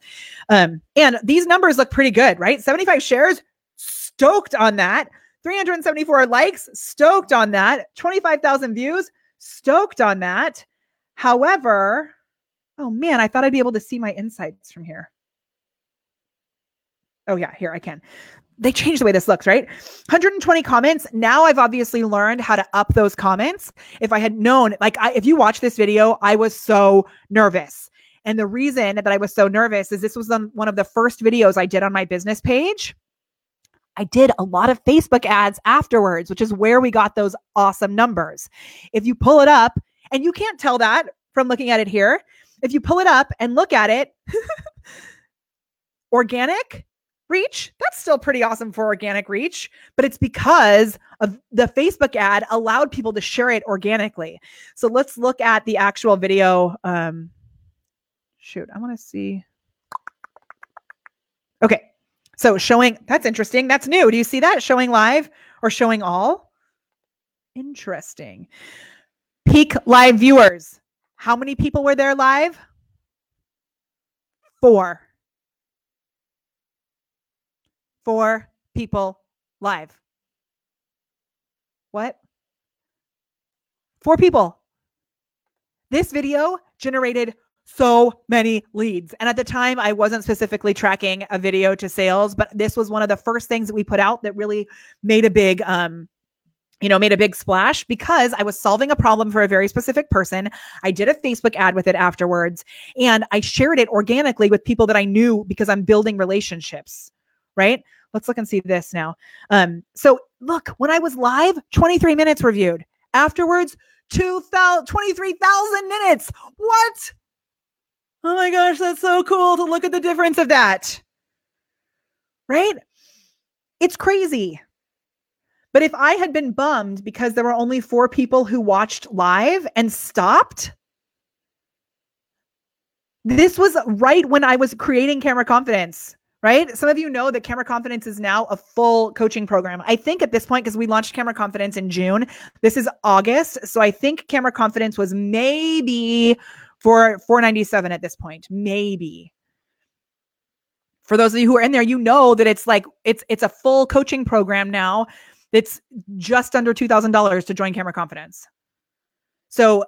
Um, and these numbers look pretty good, right? 75 shares, stoked on that. 374 likes, stoked on that. 25,000 views, stoked on that. However, oh man, I thought I'd be able to see my insights from here. Oh, yeah, here I can. They changed the way this looks, right? 120 comments. Now I've obviously learned how to up those comments. If I had known, like, I, if you watch this video, I was so nervous. And the reason that I was so nervous is this was one of the first videos I did on my business page. I did a lot of Facebook ads afterwards, which is where we got those awesome numbers. If you pull it up, and you can't tell that from looking at it here, if you pull it up and look at it, organic reach, that's still pretty awesome for organic reach, but it's because of the Facebook ad allowed people to share it organically. So let's look at the actual video. Um, shoot, I want to see. Okay. So showing that's interesting. That's new. Do you see that? Showing live or showing all? Interesting. Peak live viewers. How many people were there live? Four. Four people live. What? Four people. This video generated so many leads. And at the time, I wasn't specifically tracking a video to sales, but this was one of the first things that we put out that really made a big, um, you know, made a big splash because I was solving a problem for a very specific person. I did a Facebook ad with it afterwards and I shared it organically with people that I knew because I'm building relationships, right? Let's look and see this now. Um, so look, when I was live, 23 minutes reviewed. Afterwards, 2,000, 23,000 minutes. What? Oh my gosh, that's so cool to look at the difference of that. Right? It's crazy. But if I had been bummed because there were only four people who watched live and stopped, this was right when I was creating camera confidence, right? Some of you know that camera confidence is now a full coaching program. I think at this point, because we launched camera confidence in June, this is August. So I think camera confidence was maybe for 497 at this point, maybe. For those of you who are in there, you know that it's like it's it's a full coaching program now. It's just under $2,000 to join Camera Confidence. So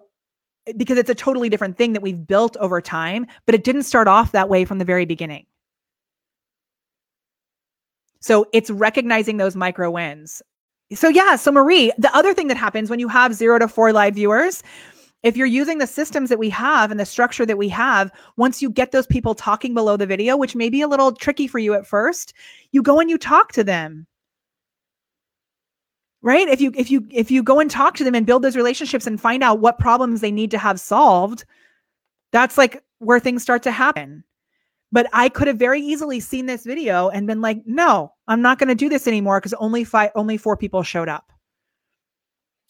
because it's a totally different thing that we've built over time, but it didn't start off that way from the very beginning. So it's recognizing those micro wins. So yeah, so Marie, the other thing that happens when you have 0 to 4 live viewers, if you're using the systems that we have and the structure that we have, once you get those people talking below the video, which may be a little tricky for you at first, you go and you talk to them. Right? If you if you if you go and talk to them and build those relationships and find out what problems they need to have solved, that's like where things start to happen. But I could have very easily seen this video and been like, "No, I'm not going to do this anymore because only five only four people showed up."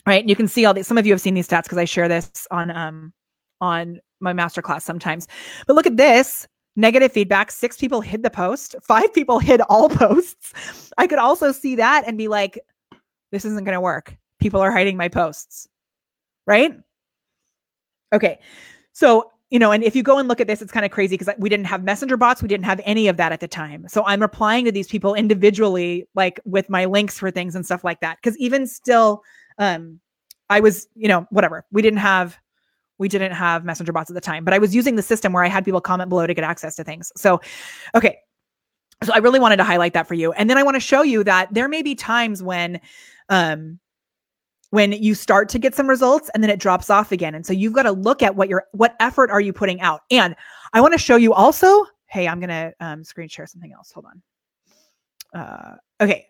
Right? And You can see all these. Some of you have seen these stats because I share this on um on my masterclass sometimes. But look at this negative feedback. Six people hid the post. Five people hid all posts. I could also see that and be like, this isn't going to work. People are hiding my posts, right? Okay, so you know, and if you go and look at this, it's kind of crazy because we didn't have messenger bots. We didn't have any of that at the time. So I'm replying to these people individually, like with my links for things and stuff like that. Because even still, um, I was, you know, whatever. We didn't have we didn't have messenger bots at the time, but I was using the system where I had people comment below to get access to things. So, okay. So I really wanted to highlight that for you. And then I want to show you that there may be times when um when you start to get some results and then it drops off again. And so you've got to look at what your what effort are you putting out. And I want to show you also, hey, I'm going to um screen share something else. Hold on. Uh okay.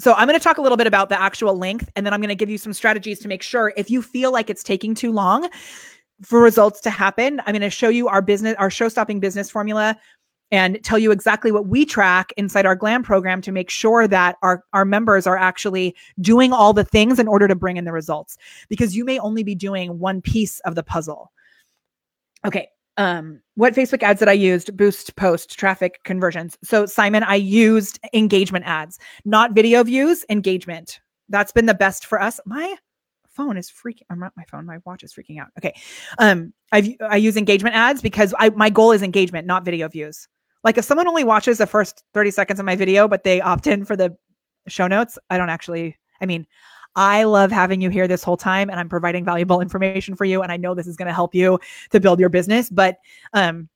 So I'm going to talk a little bit about the actual length and then I'm going to give you some strategies to make sure if you feel like it's taking too long for results to happen, I'm going to show you our business our show stopping business formula and tell you exactly what we track inside our glam program to make sure that our our members are actually doing all the things in order to bring in the results because you may only be doing one piece of the puzzle. Okay, um, what Facebook ads that I used boost post traffic conversions? So, Simon, I used engagement ads, not video views, engagement. That's been the best for us. My phone is freaking I'm not my phone, my watch is freaking out. Okay. Um, I I use engagement ads because I my goal is engagement, not video views. Like if someone only watches the first 30 seconds of my video, but they opt in for the show notes, I don't actually, I mean, I love having you here this whole time and I'm providing valuable information for you. And I know this is going to help you to build your business. But um,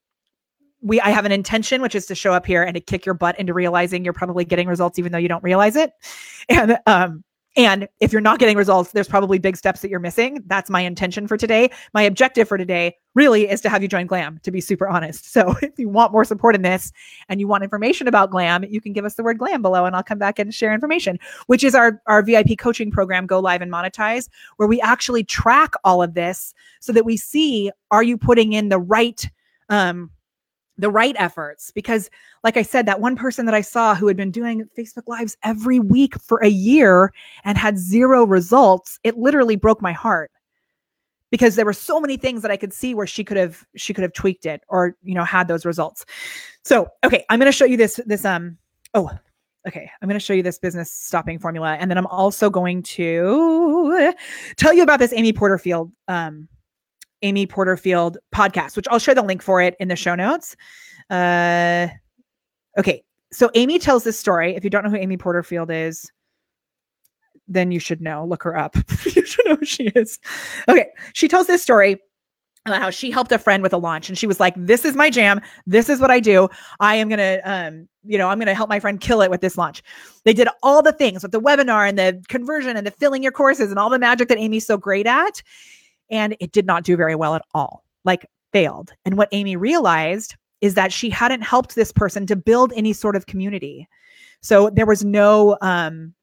we I have an intention, which is to show up here and to kick your butt into realizing you're probably getting results even though you don't realize it. And um, and if you're not getting results, there's probably big steps that you're missing. That's my intention for today. My objective for today really is to have you join Glam, to be super honest. So if you want more support in this and you want information about Glam, you can give us the word Glam below and I'll come back and share information, which is our, our VIP coaching program, Go Live and Monetize, where we actually track all of this so that we see are you putting in the right um, the right efforts because like i said that one person that i saw who had been doing facebook lives every week for a year and had zero results it literally broke my heart because there were so many things that I could see where she could have she could have tweaked it or you know had those results. So okay, I'm going to show you this this um oh okay i'm going to show you this business stopping formula and then i'm also going to tell you about this amy porterfield um amy porterfield podcast which i'll share the link for it in the show notes. Uh okay so amy tells this story. If you don't know who amy porterfield is then you should know. Look her up. You should know who she is. Okay she tells this story about how she helped a friend with a launch and she was like this is my jam. This is what i do. I am going to um you know i'm going to help my friend kill it with this launch. They did all the things with the webinar and the conversion and the filling your courses and all the magic that amy's so great at and it did not do very well at all like failed and what amy realized is that she hadn't helped this person to build any sort of community so there was no um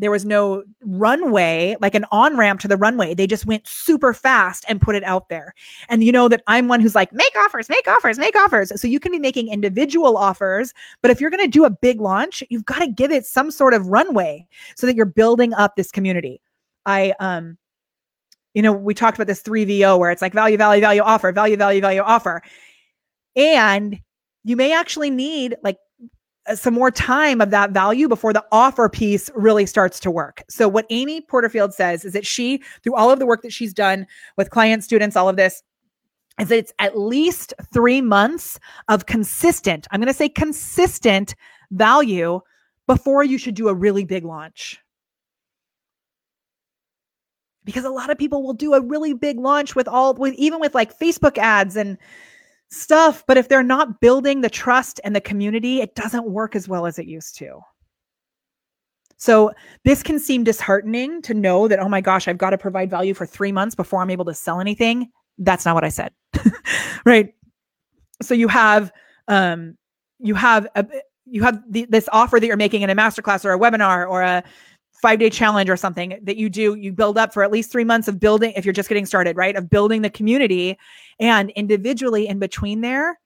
there was no runway, like an on ramp to the runway. They just went super fast and put it out there. And you know that I'm one who's like, make offers, make offers, make offers. So you can be making individual offers, but if you're going to do a big launch, you've got to give it some sort of runway so that you're building up this community. I, um, you know, we talked about this 3VO where it's like value, value, value, offer, value, value, value, offer. And you may actually need like uh, some more time of that value before the offer piece really starts to work. So, what Amy Porterfield says is that she, through all of the work that she's done with clients, students, all of this, is that it's at least three months of consistent, I'm going to say consistent value before you should do a really big launch. Because a lot of people will do a really big launch with all, with even with like Facebook ads and stuff. But if they're not building the trust and the community, it doesn't work as well as it used to. So this can seem disheartening to know that, oh my gosh, I've got to provide value for three months before I'm able to sell anything. That's not what I said. right. So you have, um, you have a, you have the, this offer that you're making in a masterclass or a webinar or a five day challenge or something that you do, you build up for at least three months of building, if you're just getting started, right? Of building the community. And individually in between there,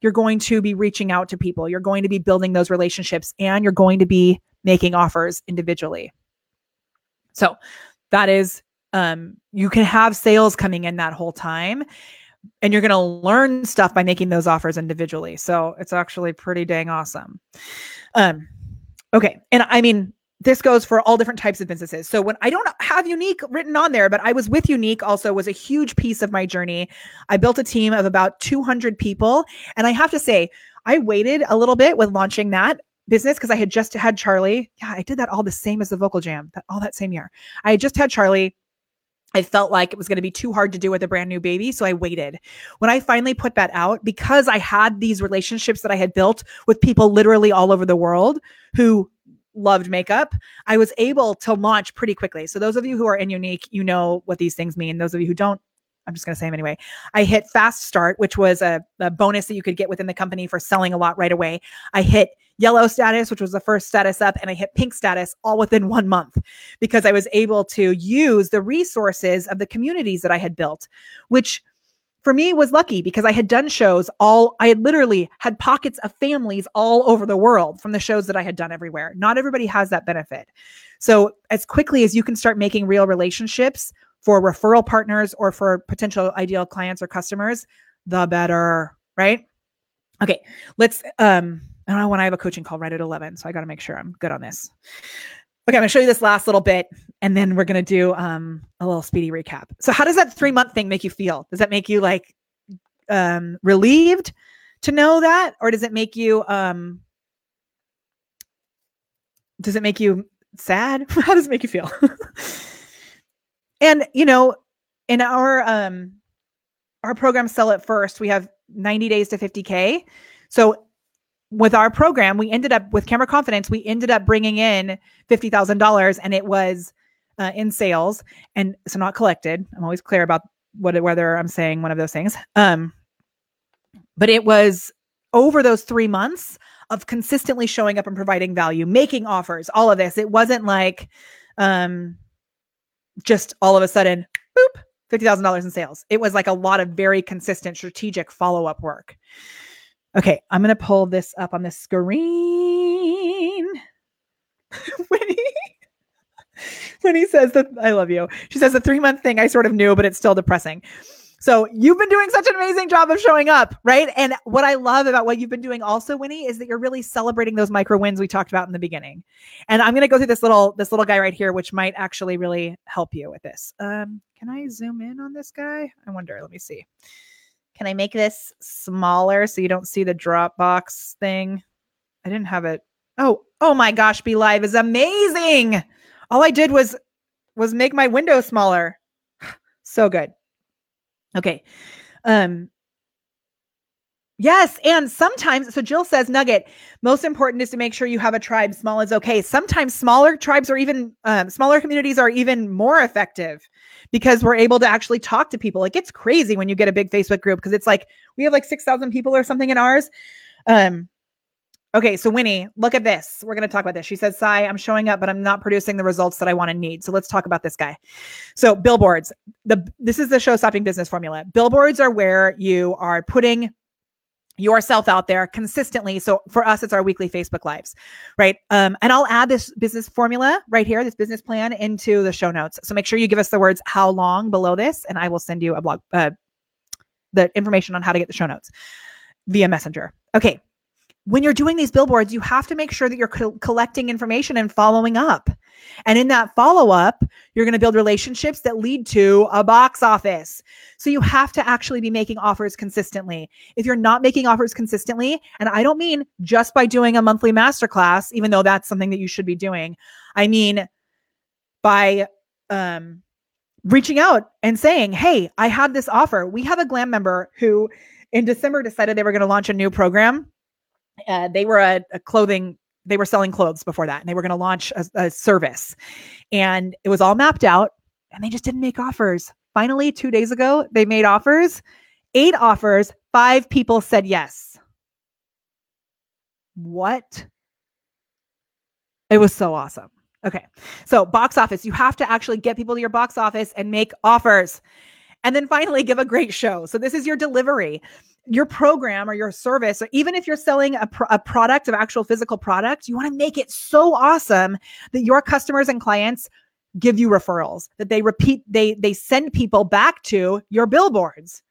you're going to be reaching out to people. You're going to be building those relationships and you're going to be making offers individually. So that is, um, you can have sales coming in that whole time and you're going to learn stuff by making those offers individually. So it's actually pretty dang awesome. Um, okay. And I mean, this goes for all different types of businesses. So when I don't have Younique written on there, but I was with Younique also was a huge piece of my journey. I built a team of about 200 people. And I have to say, I waited a little bit with launching that business because I had just had Charlie. Yeah, I did that all the same as the vocal jam, that, all that same year. I had just had Charlie. I felt like it was going to be too hard to do with a brand new baby. So I waited. When I finally put that out, because I had these relationships that I had built with people literally all over the world who loved makeup, I was able to launch pretty quickly. So those of you who are in Younique, you know what these things mean. Those of you who don't, I'm just going to say them anyway. I hit fast start, which was a, a, bonus that you could get within the company for selling a lot right away. I hit yellow status, which was the first status up, and I hit pink status all within one month because I was able to use the resources of the communities that I had built, which for me was lucky because I had done shows all I had literally had pockets of families all over the world from the shows that I had done everywhere. Not everybody has that benefit. So as quickly as you can start making real relationships for referral partners or for potential ideal clients or customers, the better, right? Okay, let's um I don't know when I have a coaching call right at 11, so I got to make sure I'm good on this. Okay, I'm gonna show you this last little bit, and then we're gonna do um, a little speedy recap. So, how does that three month thing make you feel? Does that make you like um, relieved to know that, or does it make you um, does it make you sad? how does it make you feel? and you know, in our um, our program, sell it first. We have 90 days to 50k. So with our program, we ended up with Camera Confidence, we ended up bringing in $50,000 and it was uh, in sales and so not collected. I'm always clear about what, whether I'm saying one of those things. Um, but it was over those three months of consistently showing up and providing value, making offers, all of this. It wasn't like um, just all of a sudden, boop, $50,000 in sales. It was like a lot of very consistent strategic follow up work. Okay, I'm going to pull this up on the screen. when he says that, I love you. She says the three month thing I sort of knew, but it's still depressing. So you've been doing such an amazing job of showing up, right? And what I love about what you've been doing also, Winnie, is that you're really celebrating those micro wins we talked about in the beginning. And I'm going to go through this little this little guy right here, which might actually really help you with this. Um, can I zoom in on this guy? I wonder. Let me see. Can I make this smaller so you don't see the Dropbox thing? I didn't have it. Oh, oh my gosh, Be Live is amazing. All I did was was make my window smaller. so good. Okay. Um Yes, and sometimes so Jill says Nugget, most important is to make sure you have a tribe. Small is okay. Sometimes smaller tribes or even um, smaller communities are even more effective because we're able to actually talk to people. It gets crazy when you get a big Facebook group because it's like we have like 6,000 people or something in ours. Um Okay, so Winnie, look at this. We're going to talk about this. She says, Sai, I'm showing up, but I'm not producing the results that I want to need. So let's talk about this guy. So billboards, the this is the show stopping business formula. Billboards are where you are putting yourself out there consistently. So for us, it's our weekly Facebook lives, right? Um, and I'll add this business formula right here, this business plan into the show notes. So make sure you give us the words how long below this, and I will send you a blog, uh, the information on how to get the show notes via messenger. Okay when you're doing these billboards, you have to make sure that you're co- collecting information and following up. And in that follow up, you're going to build relationships that lead to a box office. So you have to actually be making offers consistently. If you're not making offers consistently, and I don't mean just by doing a monthly masterclass, even though that's something that you should be doing, I mean by um, reaching out and saying, Hey, I had this offer. We have a glam member who in December decided they were going to launch a new program uh, they were a, a, clothing they were selling clothes before that and they were going to launch a, a service. And it was all mapped out and they just didn't make offers. Finally two days ago they made offers. Eight offers. Five people said yes. What? It was so awesome. Okay so box office. You have to actually get people to your box office and make offers. And then finally give a great show. So this is your delivery your program or your service, or even if you're selling a, a product of actual physical product, you want to make it so awesome that your customers and clients give you referrals, that they repeat, they they send people back to your billboards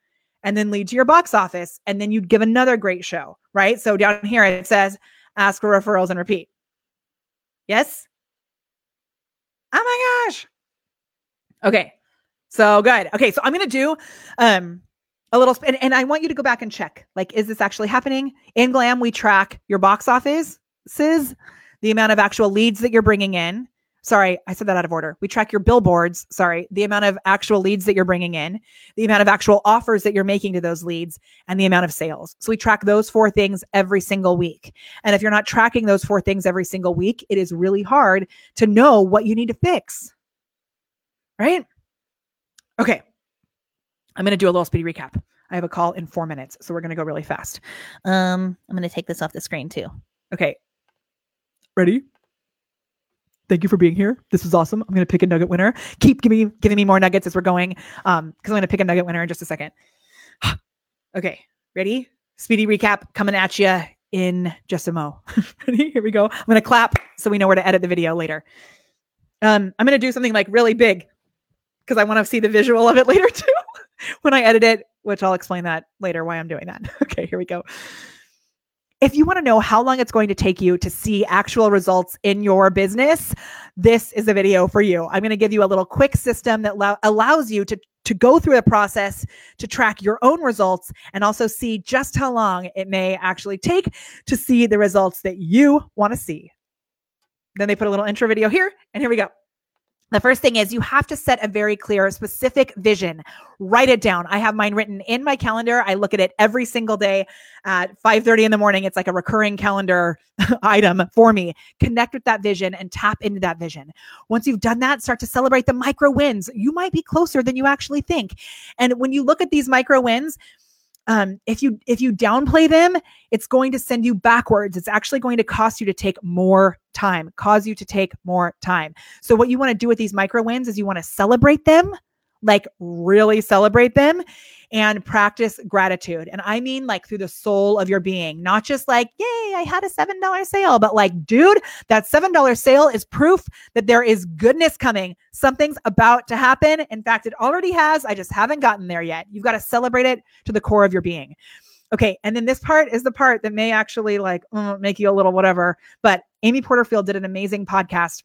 and then lead to your box office. And then you'd give another great show, right? So down here it says ask for referrals and repeat. Yes? Oh my gosh. Okay. So good. Okay. So I'm to do um a little and, and i want you to go back and check like is this actually happening? In glam we track your box offices the amount of actual leads that you're bringing in. Sorry i said that out of order. We track your billboards sorry the amount of actual leads that you're bringing in the amount of actual offers that you're making to those leads and the amount of sales. So we track those four things every single week. And if you're not tracking those four things every single week it is really hard to know what you need to fix. Right? Okay I'm going to do a little speedy recap. I have a call in four minutes, so we're going to go really fast. Um, I'm going to take this off the screen too. Okay. Ready? Thank you for being here. This is awesome. I'm going to pick a nugget winner. Keep giving me, giving me more nuggets as we're going, um, because I'm going to pick a nugget winner in just a second. okay, ready? Speedy recap coming at you in just a mo. ready? Here we go. I'm going to clap so we know where to edit the video later. Um, I'm going to do something like really big because I want to see the visual of it later too when I edit it, which I'll explain that later why I'm doing that. okay, here we go. If you want to know how long it's going to take you to see actual results in your business, this is a video for you. I'm going to give you a little quick system that lo- allows you to, to go through the process to track your own results and also see just how long it may actually take to see the results that you want to see. Then they put a little intro video here, and here we go. The first thing is you have to set a very clear, specific vision. Write it down. I have mine written in my calendar. I look at it every single day at 5:30 in the morning. It's like a recurring calendar item for me. Connect with that vision and tap into that vision. Once you've done that, start to celebrate the micro wins. You might be closer than you actually think. And when you look at these micro wins, um, if you if you downplay them it's going to send you backwards. It's actually going to cost you to take more time cause you to take more time. So what you want to do with these micro wins is you want to celebrate them like really celebrate them and practice gratitude. And I mean like through the soul of your being, not just like, yay, I had a $7 sale, but like, dude, that $7 sale is proof that there is goodness coming. Something's about to happen. In fact, it already has. I just haven't gotten there yet. You've got to celebrate it to the core of your being. Okay. And then this part is the part that may actually like mm, make you a little whatever. But Amy Porterfield did an amazing podcast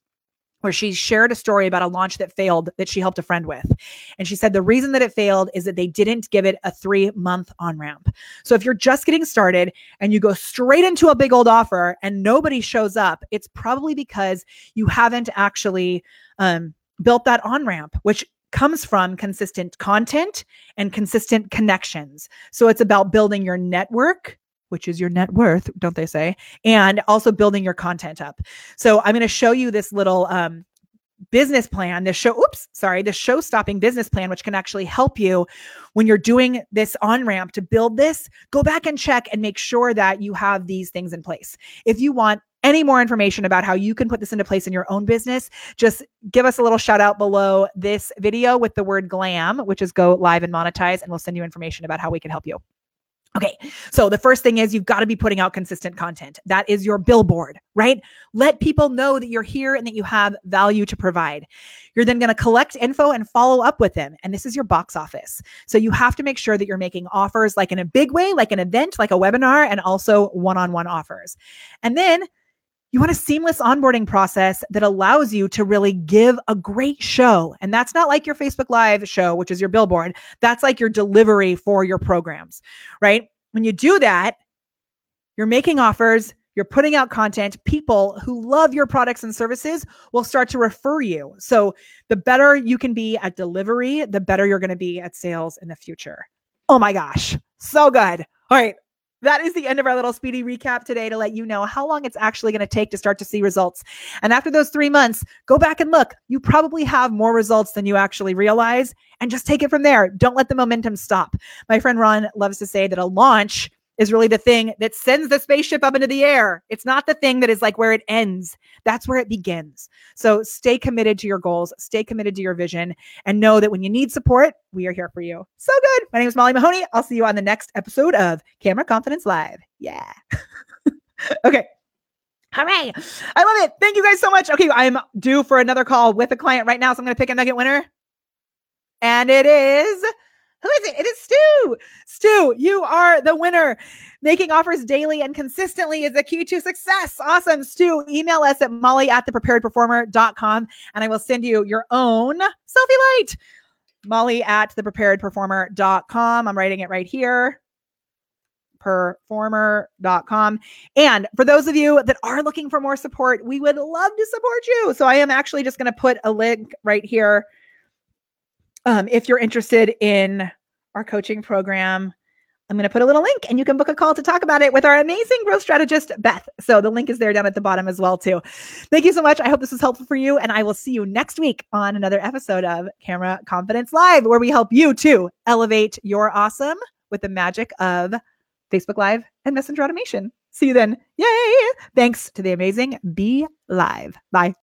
where she shared a story about a launch that failed that she helped a friend with. And she said the reason that it failed is that they didn't give it a three month on ramp. So if you're just getting started and you go straight into a big old offer and nobody shows up, it's probably because you haven't actually um, built that on ramp, which comes from consistent content and consistent connections. So it's about building your network which is your net worth, don't they say? And also building your content up. So I'm going to show you this little um, business plan, this show, oops, sorry, the show stopping business plan, which can actually help you when you're doing this on ramp to build this. Go back and check and make sure that you have these things in place. If you want any more information about how you can put this into place in your own business, just give us a little shout out below this video with the word glam, which is go live and monetize, and we'll send you information about how we can help you. Okay. So the first thing is you've got to be putting out consistent content. That is your billboard, right? Let people know that you're here and that you have value to provide. You're then going to collect info and follow up with them. And this is your box office. So you have to make sure that you're making offers like in a big way, like an event, like a webinar, and also one on one offers. And then you want a seamless onboarding process that allows you to really give a great show. And that's not like your Facebook Live show, which is your billboard. That's like your delivery for your programs, right? When you do that, you're making offers, you're putting out content. People who love your products and services will start to refer you. So the better you can be at delivery, the better you're going to be at sales in the future. Oh my gosh, so good. All right, that is the end of our little speedy recap today to let you know how long it's actually going to take to start to see results. And after those three months, go back and look. You probably have more results than you actually realize and just take it from there. Don't let the momentum stop. My friend Ron loves to say that a launch is really the thing that sends the spaceship up into the air. It's not the thing that is like where it ends. That's where it begins. So stay committed to your goals, stay committed to your vision, and know that when you need support, we are here for you. So good. My name is Molly Mahoney. I'll see you on the next episode of Camera Confidence Live. Yeah. okay. Hooray. I love it. Thank you guys so much. Okay, I'm due for another call with a client right now. So I'm going to pick a nugget winner. And it is who is it? It is Stu. Stu, you are the winner. Making offers daily and consistently is the key to success. Awesome. Stu, email us at molly at thepreparedperformer.com and I will send you your own selfie light. Molly at thepreparedperformer.com. I'm writing it right here performer.com. And for those of you that are looking for more support, we would love to support you. So I am actually just going to put a link right here um, if you're interested in our coaching program, I'm going to put a little link and you can book a call to talk about it with our amazing growth strategist, Beth. So the link is there down at the bottom as well, too. Thank you so much. I hope this was helpful for you. And I will see you next week on another episode of Camera Confidence Live, where we help you to elevate your awesome with the magic of Facebook Live and Messenger automation. See you then. Yay. Thanks to the amazing Be Live. Bye.